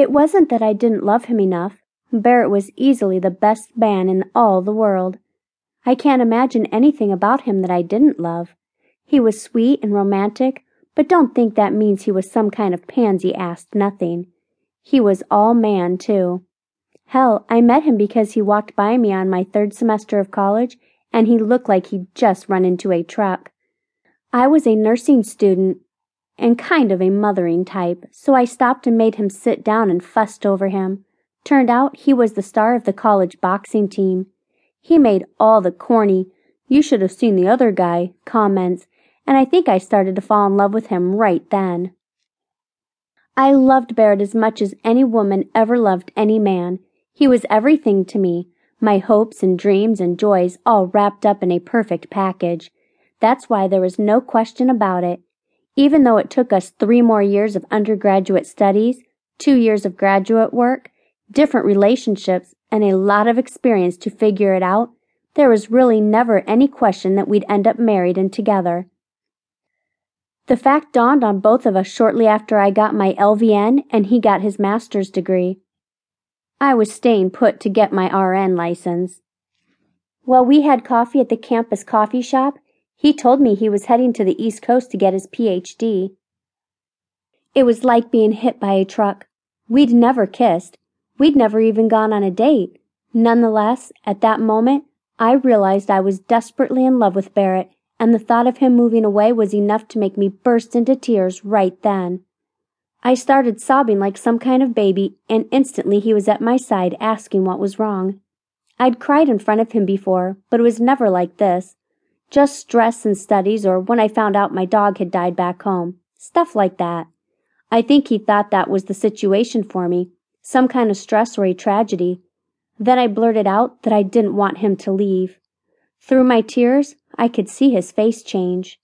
It wasn't that I didn't love him enough. Barrett was easily the best man in all the world. I can't imagine anything about him that I didn't love. He was sweet and romantic, but don't think that means he was some kind of pansy asked nothing. He was all man, too. Hell, I met him because he walked by me on my third semester of college and he looked like he'd just run into a truck. I was a nursing student and kind of a mothering type, so I stopped and made him sit down and fussed over him. Turned out he was the star of the college boxing team. He made all the corny, you should have seen the other guy comments, and I think I started to fall in love with him right then. I loved Barrett as much as any woman ever loved any man. He was everything to me, my hopes and dreams and joys all wrapped up in a perfect package. That's why there was no question about it. Even though it took us three more years of undergraduate studies, two years of graduate work, different relationships, and a lot of experience to figure it out, there was really never any question that we'd end up married and together. The fact dawned on both of us shortly after I got my LVN and he got his master's degree. I was staying put to get my RN license. While we had coffee at the campus coffee shop, he told me he was heading to the East Coast to get his PhD. It was like being hit by a truck. We'd never kissed. We'd never even gone on a date. Nonetheless, at that moment, I realized I was desperately in love with Barrett, and the thought of him moving away was enough to make me burst into tears right then. I started sobbing like some kind of baby, and instantly he was at my side asking what was wrong. I'd cried in front of him before, but it was never like this. Just stress and studies or when I found out my dog had died back home. Stuff like that. I think he thought that was the situation for me, some kind of stress or a tragedy. Then I blurted out that I didn't want him to leave. Through my tears, I could see his face change.